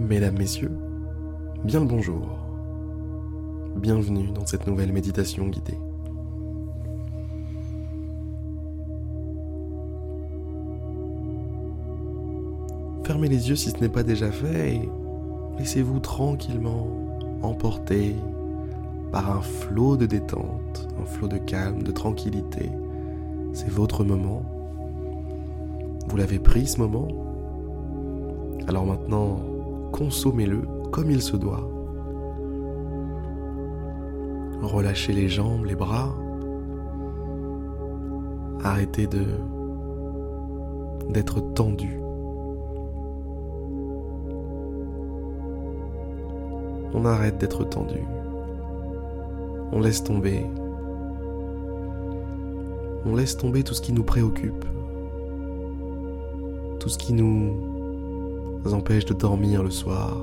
Mesdames, Messieurs, bien le bonjour. Bienvenue dans cette nouvelle méditation guidée. Fermez les yeux si ce n'est pas déjà fait et laissez-vous tranquillement emporter par un flot de détente, un flot de calme, de tranquillité. C'est votre moment. Vous l'avez pris ce moment? Alors maintenant, consommez-le comme il se doit. Relâchez les jambes, les bras. Arrêtez de d'être tendu. On arrête d'être tendu. On laisse tomber. On laisse tomber tout ce qui nous préoccupe. Tout ce qui nous empêche de dormir le soir.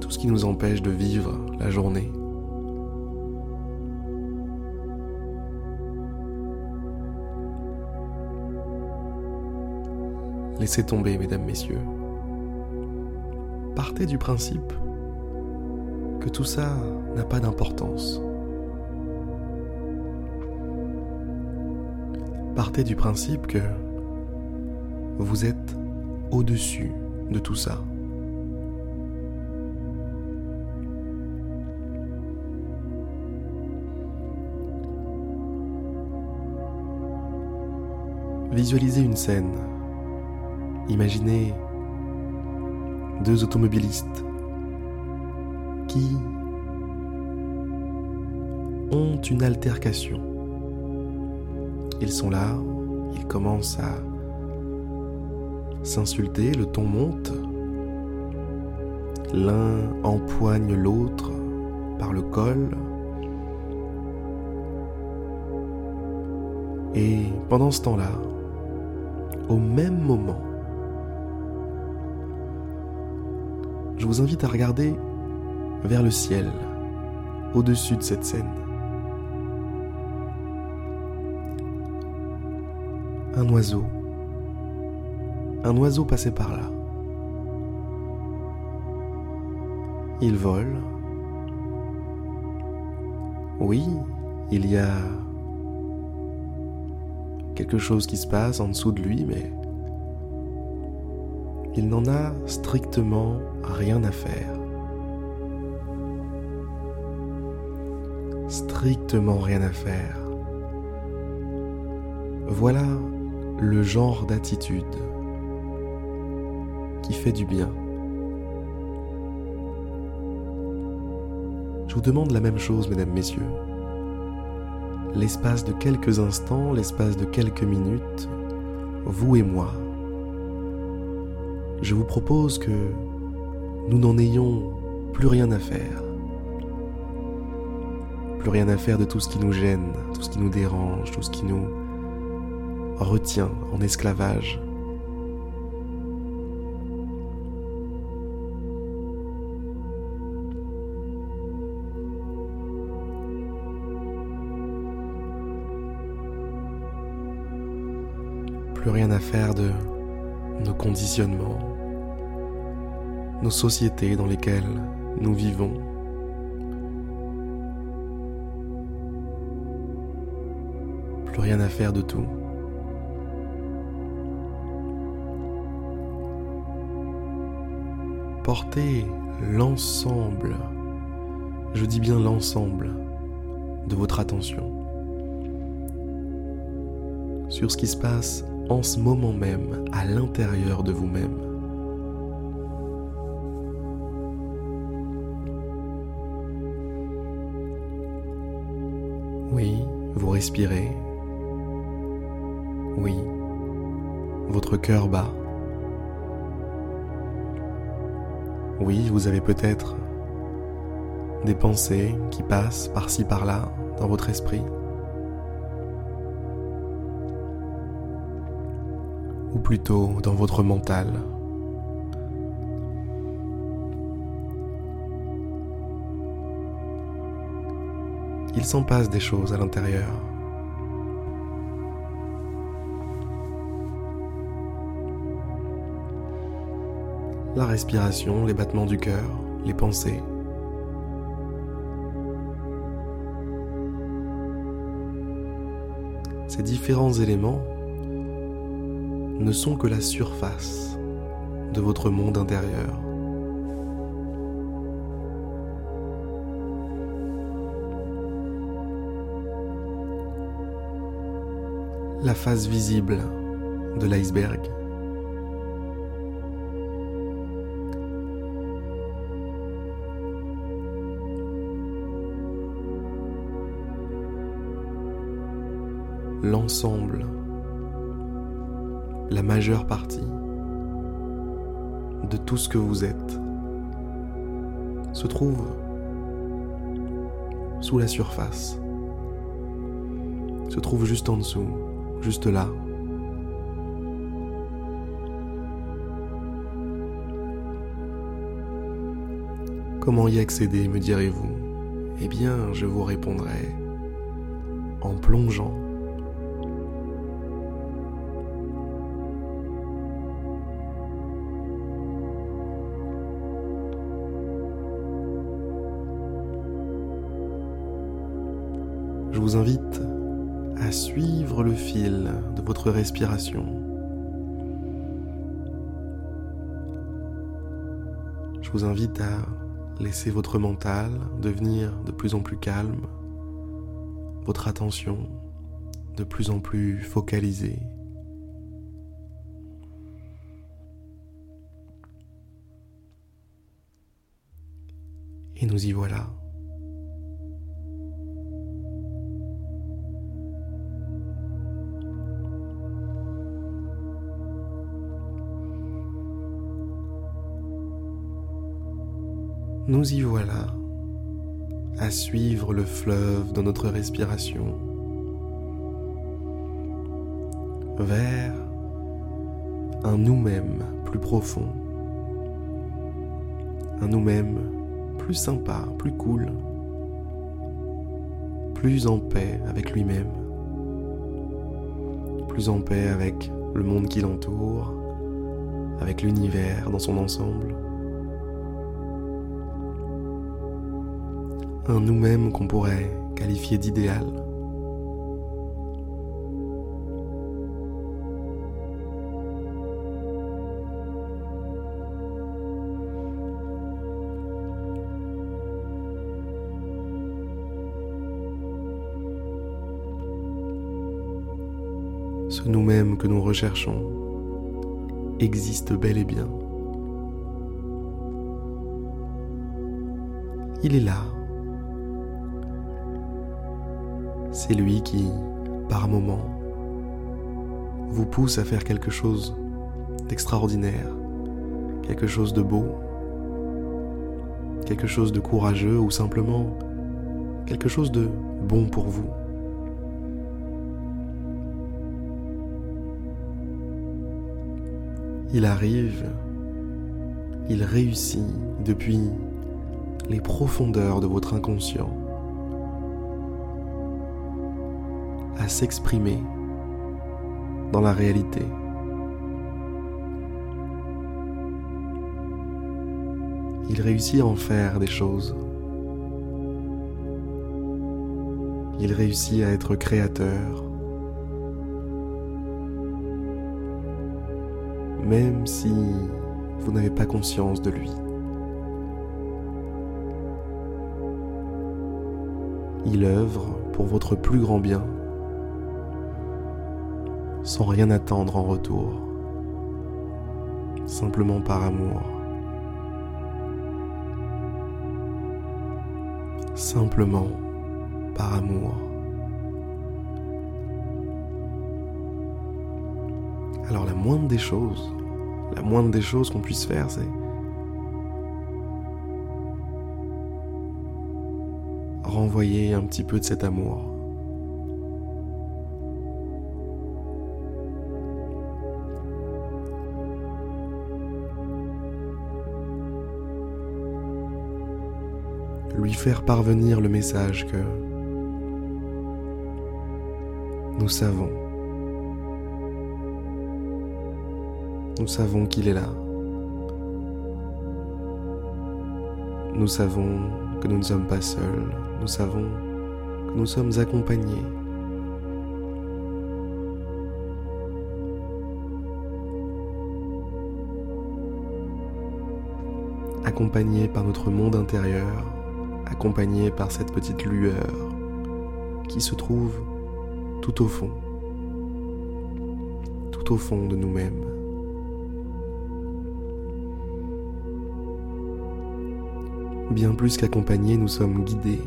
Tout ce qui nous empêche de vivre la journée. Laissez tomber, mesdames, messieurs. Partez du principe que tout ça n'a pas d'importance. Partez du principe que vous êtes au-dessus de tout ça. Visualisez une scène. Imaginez deux automobilistes qui ont une altercation. Ils sont là, ils commencent à s'insulter, le ton monte. L'un empoigne l'autre par le col. Et pendant ce temps-là, au même moment, je vous invite à regarder vers le ciel, au-dessus de cette scène. Un oiseau un oiseau passait par là. Il vole. Oui, il y a quelque chose qui se passe en dessous de lui, mais il n'en a strictement rien à faire. Strictement rien à faire. Voilà le genre d'attitude fait du bien. Je vous demande la même chose, mesdames, messieurs. L'espace de quelques instants, l'espace de quelques minutes, vous et moi, je vous propose que nous n'en ayons plus rien à faire. Plus rien à faire de tout ce qui nous gêne, tout ce qui nous dérange, tout ce qui nous retient en esclavage. Rien à faire de nos conditionnements, nos sociétés dans lesquelles nous vivons. Plus rien à faire de tout. Portez l'ensemble, je dis bien l'ensemble, de votre attention sur ce qui se passe en ce moment même à l'intérieur de vous-même. Oui, vous respirez. Oui, votre cœur bat. Oui, vous avez peut-être des pensées qui passent par-ci par-là dans votre esprit. Plutôt dans votre mental. Il s'en passe des choses à l'intérieur. la respiration, les battements du cœur, les pensées. Ces différents éléments ne sont que la surface de votre monde intérieur. La face visible de l'iceberg. L'ensemble, la majeure partie de tout ce que vous êtes se trouve sous la surface, se trouve juste en dessous, juste là. Comment y accéder, me direz-vous? Eh bien, je vous répondrai en plongeant vous invite à suivre le fil de votre respiration. Je vous invite à laisser votre mental devenir de plus en plus calme, votre attention de plus en plus focalisée. Et nous y voilà. Nous y voilà à suivre le fleuve de notre respiration. Vers un nous-mêmes plus profond, un nous-mêmes plus sympa, plus cool, plus en paix avec lui-même, plus en paix avec le monde qui l'entoure, avec l'univers dans son ensemble. Un nous-mêmes qu'on pourrait qualifier d'idéal. Ce nous-mêmes que nous recherchons existe bel et bien. Il est là, c'est lui qui, par moment, vous pousse à faire quelque chose d'extraordinaire, quelque chose de beau, quelque chose de courageux ou simplement quelque chose de bon pour vous. Il arrive, il réussit depuis les profondeurs de votre inconscient à s'exprimer dans la réalité. Il réussit à en faire des choses. Il réussit à être créateur. Même si vous n'avez pas conscience de lui. Il œuvre pour votre plus grand bien sans rien attendre en retour, simplement par amour, simplement par amour. Alors la moindre des choses, la moindre des choses qu'on puisse faire, c'est renvoyer un petit peu de cet amour faire parvenir le message que nous savons. Nous savons qu'il est là. Nous savons que nous ne sommes pas seuls, nous savons que nous sommes accompagnés. Accompagnés par notre monde intérieur, accompagnés par cette petite lueur qui se trouve tout au fond, tout au fond de nous-mêmes. Bien plus qu'accompagnés, nous sommes guidés.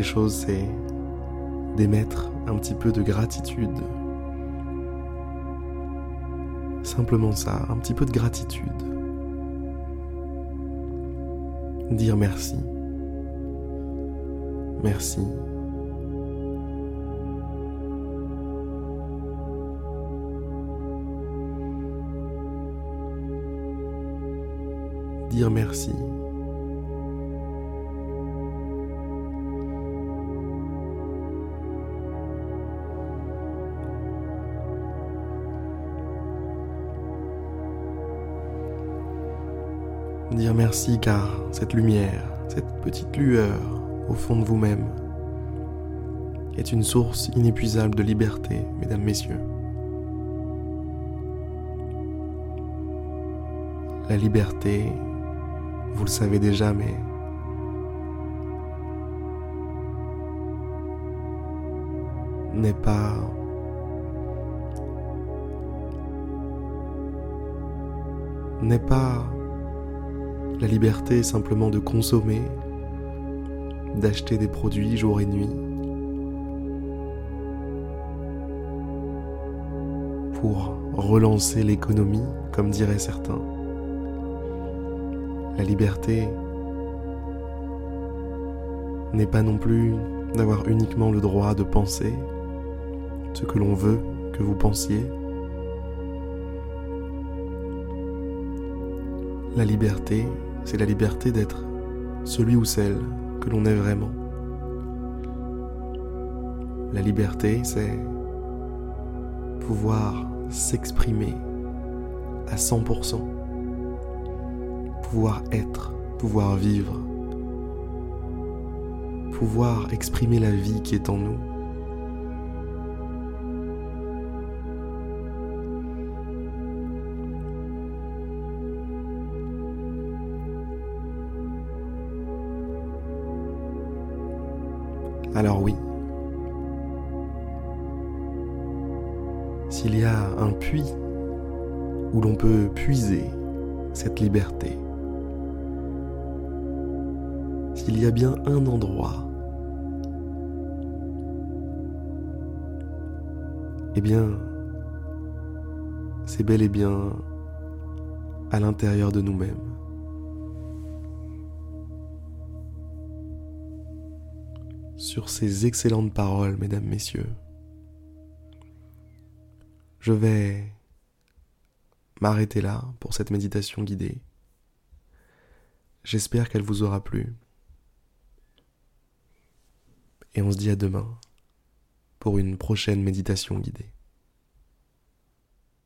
Des choses, c'est d'émettre un petit peu de gratitude. Simplement ça, un petit peu de gratitude. Dire merci. Merci. Dire merci. Dire merci car cette lumière, cette petite lueur au fond de vous-même est une source inépuisable de liberté, mesdames, messieurs. La liberté, vous le savez déjà, mais n'est pas n'est pas la liberté simplement de consommer, d'acheter des produits jour et nuit, pour relancer l'économie, comme diraient certains. La liberté n'est pas non plus d'avoir uniquement le droit de penser ce que l'on veut que vous pensiez, La liberté, c'est la liberté d'être celui ou celle que l'on est vraiment. La liberté, c'est pouvoir s'exprimer à 100%, pouvoir être, pouvoir vivre, pouvoir exprimer la vie qui est en nous. Alors oui, s'il y a un puits où l'on peut puiser cette liberté, s'il y a bien un endroit, eh bien, c'est bel et bien à l'intérieur de nous-mêmes. Sur ces excellentes paroles, mesdames, messieurs. Je vais m'arrêter là pour cette méditation guidée. J'espère qu'elle vous aura plu. Et on se dit à demain pour une prochaine méditation guidée.